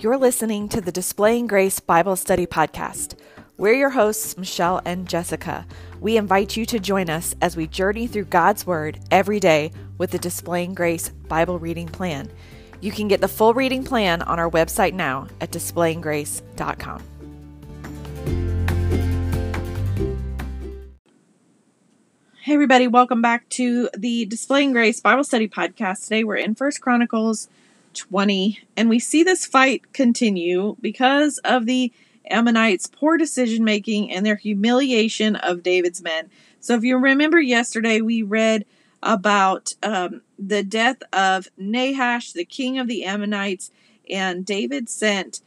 You're listening to the Displaying Grace Bible Study Podcast. We're your hosts, Michelle and Jessica. We invite you to join us as we journey through God's Word every day with the Displaying Grace Bible Reading Plan. You can get the full reading plan on our website now at displayinggrace.com. Hey everybody, welcome back to the Displaying Grace Bible Study Podcast. Today we're in First Chronicles 20. And we see this fight continue because of the Ammonites' poor decision making and their humiliation of David's men. So, if you remember yesterday, we read about um, the death of Nahash, the king of the Ammonites, and David sent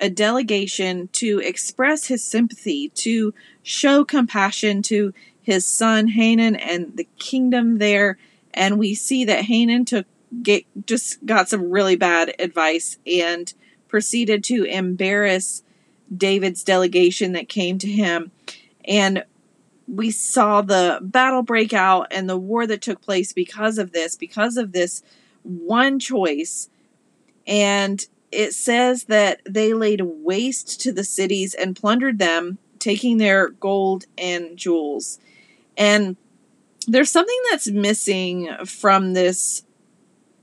a delegation to express his sympathy, to show compassion to his son Hanan and the kingdom there. And we see that Hanan took get just got some really bad advice and proceeded to embarrass David's delegation that came to him. And we saw the battle break out and the war that took place because of this because of this one choice. And it says that they laid waste to the cities and plundered them taking their gold and jewels. And there's something that's missing from this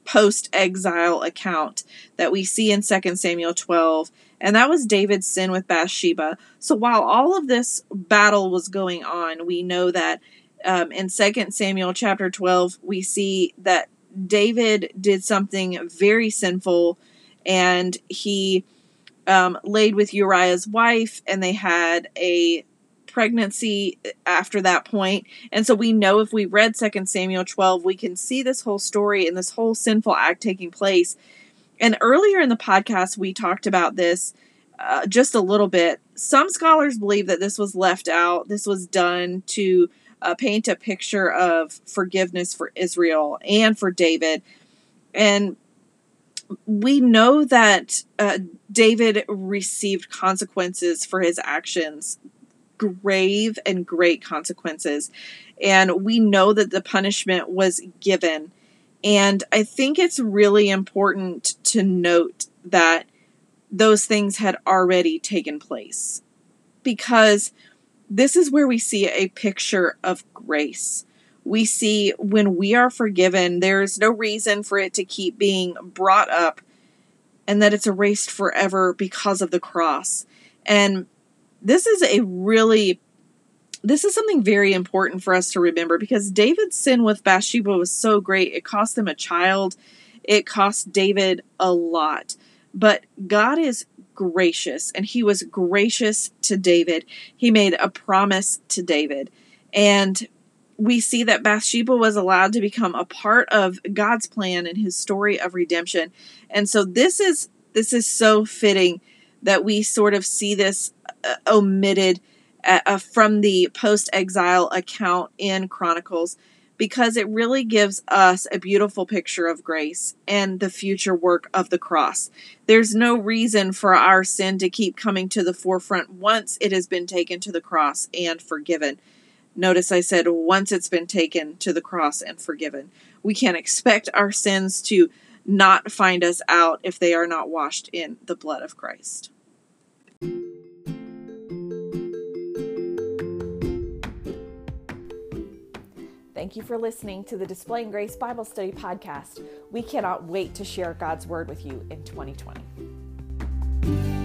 post exile account that we see in 2 Samuel 12, and that was David's sin with Bathsheba. So while all of this battle was going on, we know that um, in 2 Samuel chapter 12, we see that David did something very sinful and he um, laid with Uriah's wife, and they had a pregnancy after that point. And so we know if we read 2 Samuel 12, we can see this whole story and this whole sinful act taking place. And earlier in the podcast, we talked about this uh, just a little bit. Some scholars believe that this was left out, this was done to uh, paint a picture of forgiveness for Israel and for David. And we know that uh, David received consequences for his actions grave and great consequences. And we know that the punishment was given. And I think it's really important to note that those things had already taken place because this is where we see a picture of grace. We see when we are forgiven, there's no reason for it to keep being brought up and that it's erased forever because of the cross. And this is a really this is something very important for us to remember because David's sin with Bathsheba was so great. It cost him a child. It cost David a lot. But God is gracious and he was gracious to David. He made a promise to David. And we see that Bathsheba was allowed to become a part of God's plan and his story of redemption. And so this is this is so fitting that we sort of see this uh, omitted uh, uh, from the post exile account in Chronicles because it really gives us a beautiful picture of grace and the future work of the cross. There's no reason for our sin to keep coming to the forefront once it has been taken to the cross and forgiven. Notice I said once it's been taken to the cross and forgiven. We can't expect our sins to not find us out if they are not washed in the blood of Christ. Thank you for listening to the Displaying Grace Bible Study Podcast. We cannot wait to share God's Word with you in 2020.